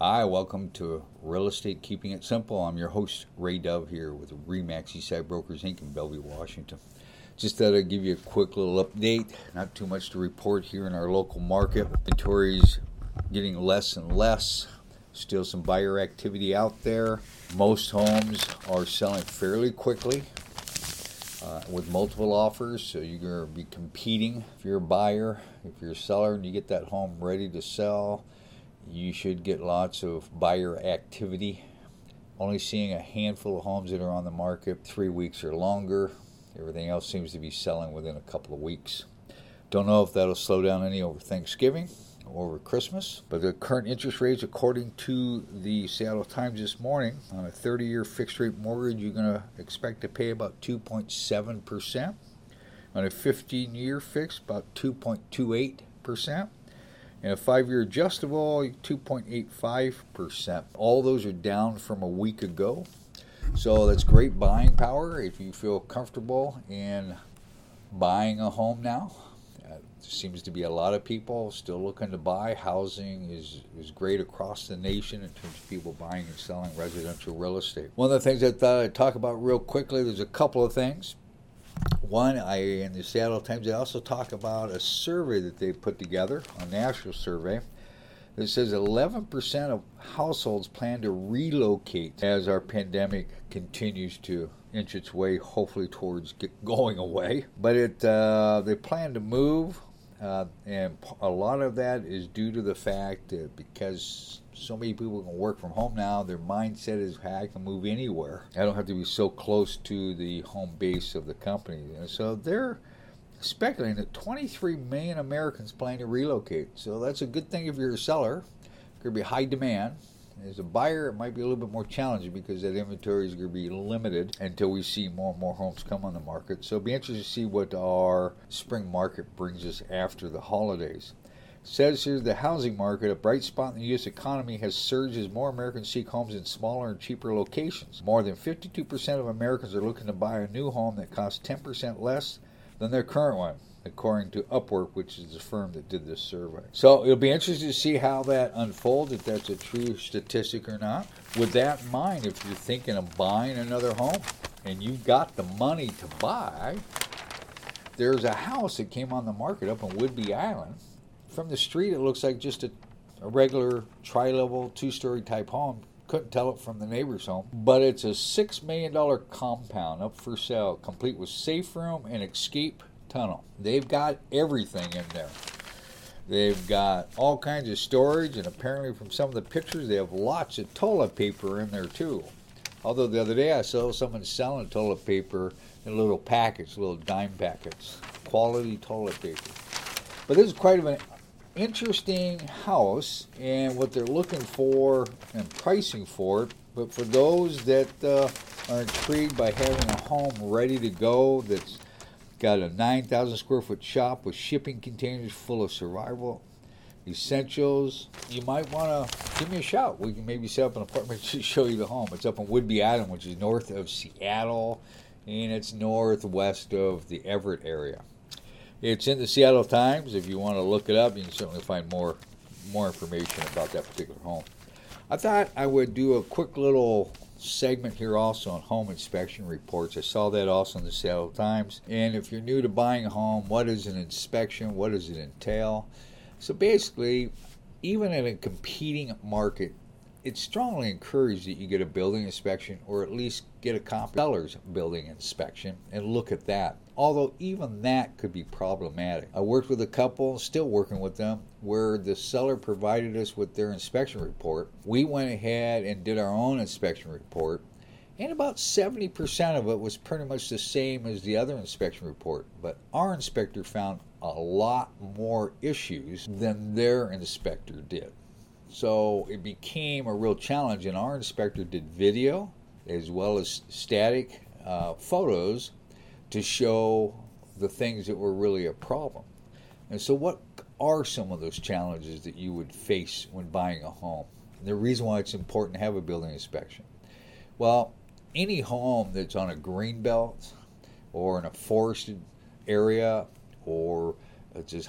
Hi, welcome to Real Estate Keeping It Simple. I'm your host, Ray Dove, here with Remax Eastside Brokers Inc. in Bellevue, Washington. Just thought I'd give you a quick little update. Not too much to report here in our local market. Inventory's getting less and less. Still some buyer activity out there. Most homes are selling fairly quickly uh, with multiple offers, so you're going to be competing. If you're a buyer, if you're a seller, and you get that home ready to sell, you should get lots of buyer activity. Only seeing a handful of homes that are on the market three weeks or longer. Everything else seems to be selling within a couple of weeks. Don't know if that'll slow down any over Thanksgiving or over Christmas. But the current interest rates, according to the Seattle Times this morning, on a 30 year fixed rate mortgage, you're going to expect to pay about 2.7%. On a 15 year fixed, about 2.28%. And a five year adjustable, 2.85%. All those are down from a week ago. So that's great buying power if you feel comfortable in buying a home now. Uh, seems to be a lot of people still looking to buy. Housing is, is great across the nation in terms of people buying and selling residential real estate. One of the things I thought I'd talk about real quickly, there's a couple of things. One, I in the Seattle Times, they also talk about a survey that they put together, a national survey, that says 11% of households plan to relocate as our pandemic continues to inch its way, hopefully towards going away. But it, uh, they plan to move, uh, and a lot of that is due to the fact that because so many people can work from home now, their mindset is, hey, I can move anywhere. I don't have to be so close to the home base of the company. And so they're speculating that 23 million Americans plan to relocate. So that's a good thing if you're a seller. It's Going to be high demand. As a buyer, it might be a little bit more challenging because that inventory is going to be limited until we see more and more homes come on the market. So it'll be interesting to see what our spring market brings us after the holidays. Says here the housing market, a bright spot in the U.S. economy, has surged as more Americans seek homes in smaller and cheaper locations. More than 52% of Americans are looking to buy a new home that costs 10% less than their current one, according to Upwork, which is the firm that did this survey. So it'll be interesting to see how that unfolds, if that's a true statistic or not. With that in mind, if you're thinking of buying another home and you've got the money to buy, there's a house that came on the market up in Whidbey Island. From the street, it looks like just a, a regular tri level, two story type home couldn't tell it from the neighbor's home. But it's a $6 million compound up for sale, complete with safe room and escape tunnel. They've got everything in there. They've got all kinds of storage, and apparently, from some of the pictures, they have lots of toilet paper in there too. Although the other day I saw someone selling toilet paper in little packets, little dime packets, quality toilet paper. But this is quite an interesting house and what they're looking for and pricing for it. But for those that uh, are intrigued by having a home ready to go that's got a 9,000 square foot shop with shipping containers full of survival essentials, you might want to give me a shout. We can maybe set up an apartment to show you the home. It's up in Whidbey Island, which is north of Seattle, and it's northwest of the Everett area. It's in the Seattle Times. If you want to look it up, you can certainly find more more information about that particular home. I thought I would do a quick little segment here also on home inspection reports. I saw that also in the Seattle Times. And if you're new to buying a home, what is an inspection? What does it entail? So basically, even in a competing market, it's strongly encouraged that you get a building inspection or at least get a seller's building inspection and look at that. Although even that could be problematic. I worked with a couple, still working with them, where the seller provided us with their inspection report. We went ahead and did our own inspection report, and about 70% of it was pretty much the same as the other inspection report. But our inspector found a lot more issues than their inspector did. So it became a real challenge, and our inspector did video as well as static uh, photos to show the things that were really a problem. And so, what are some of those challenges that you would face when buying a home? And the reason why it's important to have a building inspection. Well, any home that's on a green belt or in a forested area or just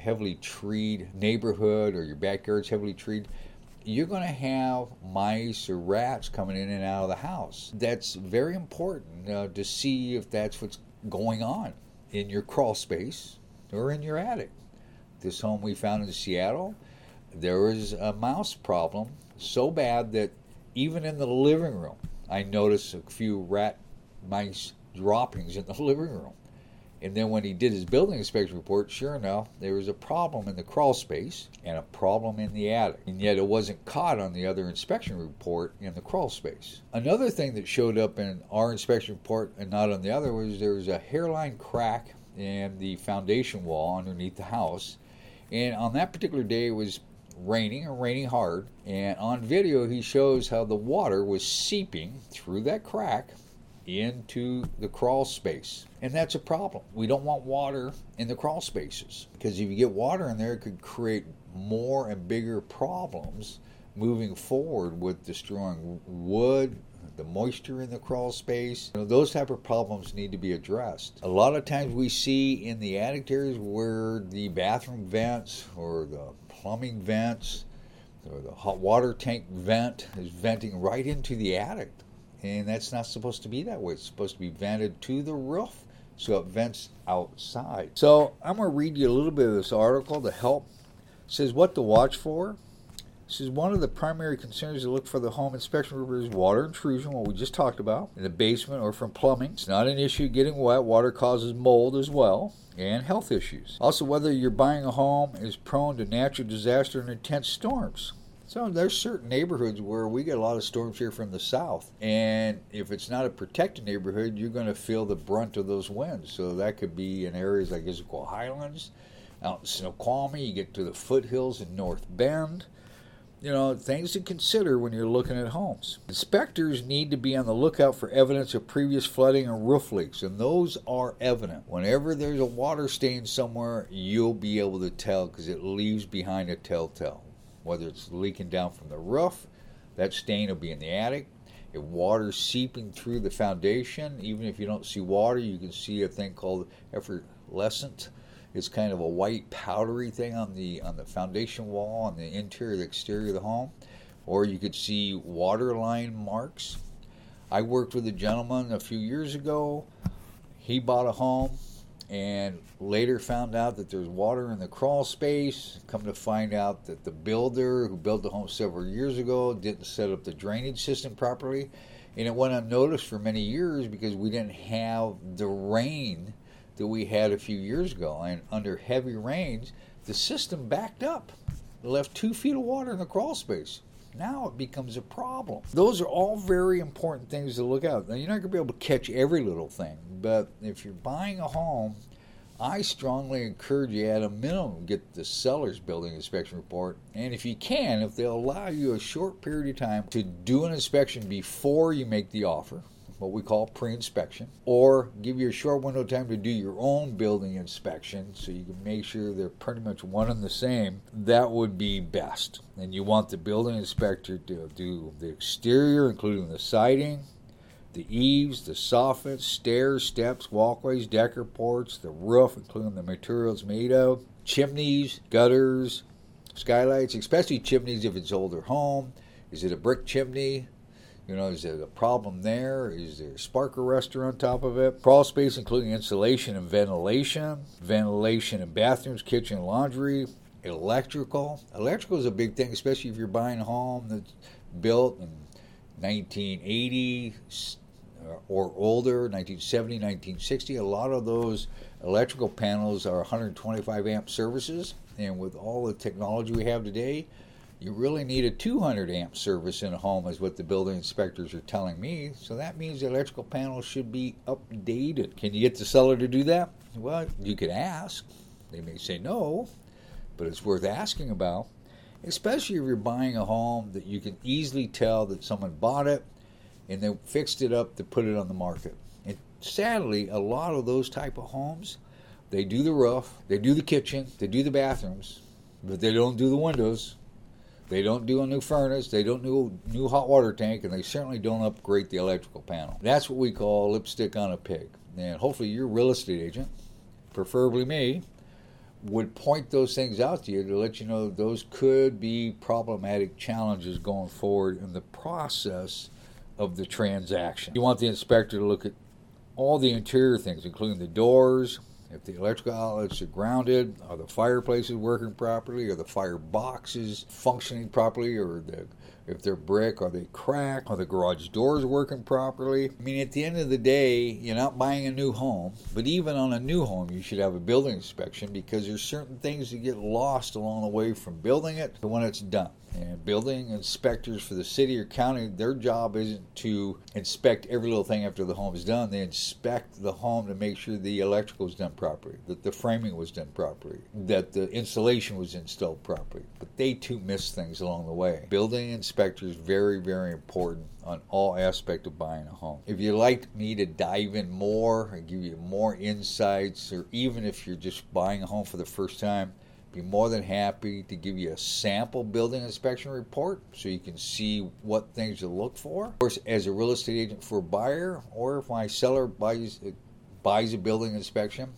heavily treed neighborhood or your backyard's heavily treed, you're going to have mice or rats coming in and out of the house. That's very important uh, to see if that's what's going on in your crawl space or in your attic. This home we found in Seattle, there was a mouse problem so bad that even in the living room, I noticed a few rat mice droppings in the living room. And then when he did his building inspection report, sure enough, there was a problem in the crawl space and a problem in the attic. And yet it wasn't caught on the other inspection report in the crawl space. Another thing that showed up in our inspection report and not on the other was there was a hairline crack in the foundation wall underneath the house. And on that particular day, it was raining and raining hard. And on video, he shows how the water was seeping through that crack into the crawl space. And that's a problem. We don't want water in the crawl spaces because if you get water in there, it could create more and bigger problems moving forward with destroying wood, the moisture in the crawl space. You know, those type of problems need to be addressed. A lot of times we see in the attic areas where the bathroom vents or the plumbing vents or the hot water tank vent is venting right into the attic and that's not supposed to be that way. It's supposed to be vented to the roof so it vents outside. So I'm going to read you a little bit of this article to help. It says what to watch for. It says one of the primary concerns to look for the home inspection report is water intrusion, what we just talked about, in the basement or from plumbing. It's not an issue getting wet. Water causes mold as well and health issues. Also, whether you're buying a home is prone to natural disaster and intense storms. So there's certain neighborhoods where we get a lot of storms here from the south, and if it's not a protected neighborhood, you're going to feel the brunt of those winds. So that could be in areas like Issaquah Highlands, out in Snoqualmie. You get to the foothills in North Bend. You know, things to consider when you're looking at homes. Inspectors need to be on the lookout for evidence of previous flooding and roof leaks, and those are evident. Whenever there's a water stain somewhere, you'll be able to tell because it leaves behind a telltale whether it's leaking down from the roof, that stain will be in the attic. If water's seeping through the foundation, even if you don't see water, you can see a thing called effervescent. It's kind of a white powdery thing on the on the foundation wall on the interior, the exterior of the home, or you could see water line marks. I worked with a gentleman a few years ago. He bought a home and later found out that there's water in the crawl space. Come to find out that the builder who built the home several years ago didn't set up the drainage system properly. And it went unnoticed for many years because we didn't have the rain that we had a few years ago. And under heavy rains, the system backed up, it left two feet of water in the crawl space. Now it becomes a problem. Those are all very important things to look at. Now, you're not going to be able to catch every little thing, but if you're buying a home, I strongly encourage you at a minimum get the seller's building inspection report. And if you can, if they'll allow you a short period of time to do an inspection before you make the offer, what we call pre inspection, or give you a short window of time to do your own building inspection so you can make sure they're pretty much one and the same, that would be best. And you want the building inspector to do the exterior, including the siding, the eaves, the soffits, stairs, steps, walkways, decker ports, the roof, including the materials made of, chimneys, gutters, skylights, especially chimneys if it's older home. Is it a brick chimney? You know, is there a problem there? Is there a spark arrestor on top of it? Crawl space, including insulation and ventilation, ventilation in bathrooms, kitchen, laundry, electrical. Electrical is a big thing, especially if you're buying a home that's built in 1980 uh, or older, 1970, 1960. A lot of those electrical panels are 125 amp services, and with all the technology we have today, you really need a 200 amp service in a home, is what the building inspectors are telling me. So that means the electrical panel should be updated. Can you get the seller to do that? Well, you could ask. They may say no, but it's worth asking about, especially if you're buying a home that you can easily tell that someone bought it and they fixed it up to put it on the market. And sadly, a lot of those type of homes, they do the roof, they do the kitchen, they do the bathrooms, but they don't do the windows they don't do a new furnace, they don't do a new hot water tank, and they certainly don't upgrade the electrical panel. That's what we call lipstick on a pig. And hopefully, your real estate agent, preferably me, would point those things out to you to let you know those could be problematic challenges going forward in the process of the transaction. You want the inspector to look at all the interior things, including the doors, if the electrical outlets are grounded, are the fireplaces working properly, are the fire boxes functioning properly, or the if they're brick, are they cracked? Are the garage doors working properly? I mean, at the end of the day, you're not buying a new home, but even on a new home, you should have a building inspection because there's certain things that get lost along the way from building it to when it's done. And building inspectors for the city or county, their job isn't to inspect every little thing after the home is done. They inspect the home to make sure the electrical is done properly, that the framing was done properly, that the insulation was installed properly. But they too miss things along the way. Building inspectors very, very important on all aspect of buying a home. If you'd like me to dive in more and give you more insights, or even if you're just buying a home for the first time, be more than happy to give you a sample building inspection report so you can see what things to look for. Of course, as a real estate agent for a buyer, or if my seller buys buys a building inspection,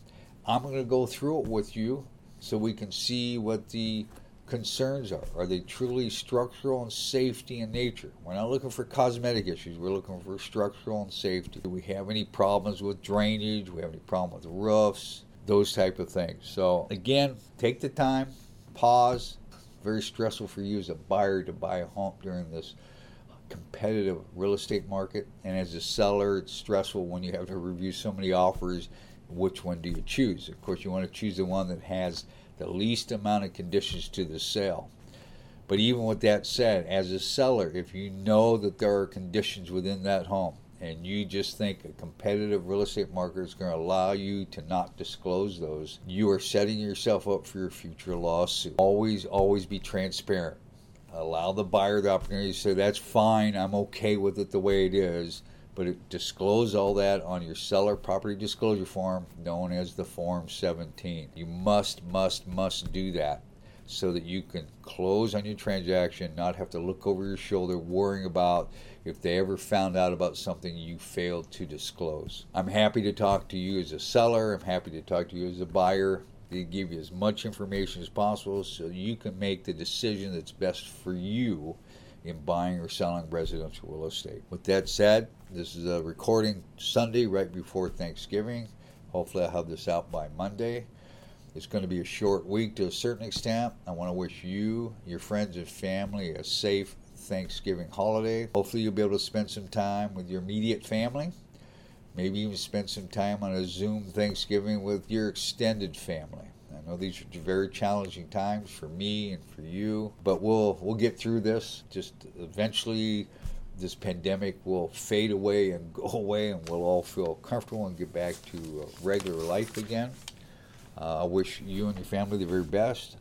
I'm going to go through it with you so we can see what the concerns are. Are they truly structural and safety in nature? We're not looking for cosmetic issues. We're looking for structural and safety. Do we have any problems with drainage? Do we have any problem with roofs? Those type of things. So again, take the time, pause. Very stressful for you as a buyer to buy a home during this competitive real estate market, and as a seller, it's stressful when you have to review so many offers. Which one do you choose? Of course, you want to choose the one that has the least amount of conditions to the sale. But even with that said, as a seller, if you know that there are conditions within that home, and you just think a competitive real estate market is going to allow you to not disclose those, you are setting yourself up for your future lawsuit. Always, always be transparent. Allow the buyer the opportunity to say, that's fine, I'm okay with it the way it is, but disclose all that on your seller property disclosure form known as the Form 17. You must, must, must do that so that you can close on your transaction, not have to look over your shoulder worrying about if they ever found out about something you failed to disclose. I'm happy to talk to you as a seller, I'm happy to talk to you as a buyer. To give you as much information as possible so you can make the decision that's best for you in buying or selling residential real estate. With that said, this is a recording Sunday right before Thanksgiving. Hopefully, I'll have this out by Monday. It's going to be a short week to a certain extent. I want to wish you, your friends, and family a safe Thanksgiving holiday. Hopefully, you'll be able to spend some time with your immediate family. Maybe even spend some time on a Zoom Thanksgiving with your extended family. I know these are very challenging times for me and for you, but we'll we'll get through this. Just eventually, this pandemic will fade away and go away, and we'll all feel comfortable and get back to uh, regular life again. Uh, I wish you and your family the very best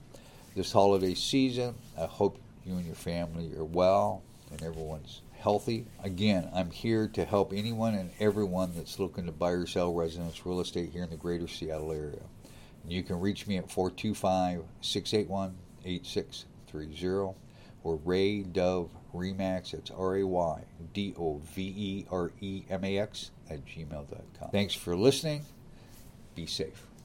this holiday season. I hope you and your family are well and everyone's healthy. Again, I'm here to help anyone and everyone that's looking to buy or sell residence real estate here in the greater Seattle area. And you can reach me at 425 681 8630 or Ray Dove Remax. It's R A Y D O V E R E M A X at gmail.com. Thanks for listening. Be safe.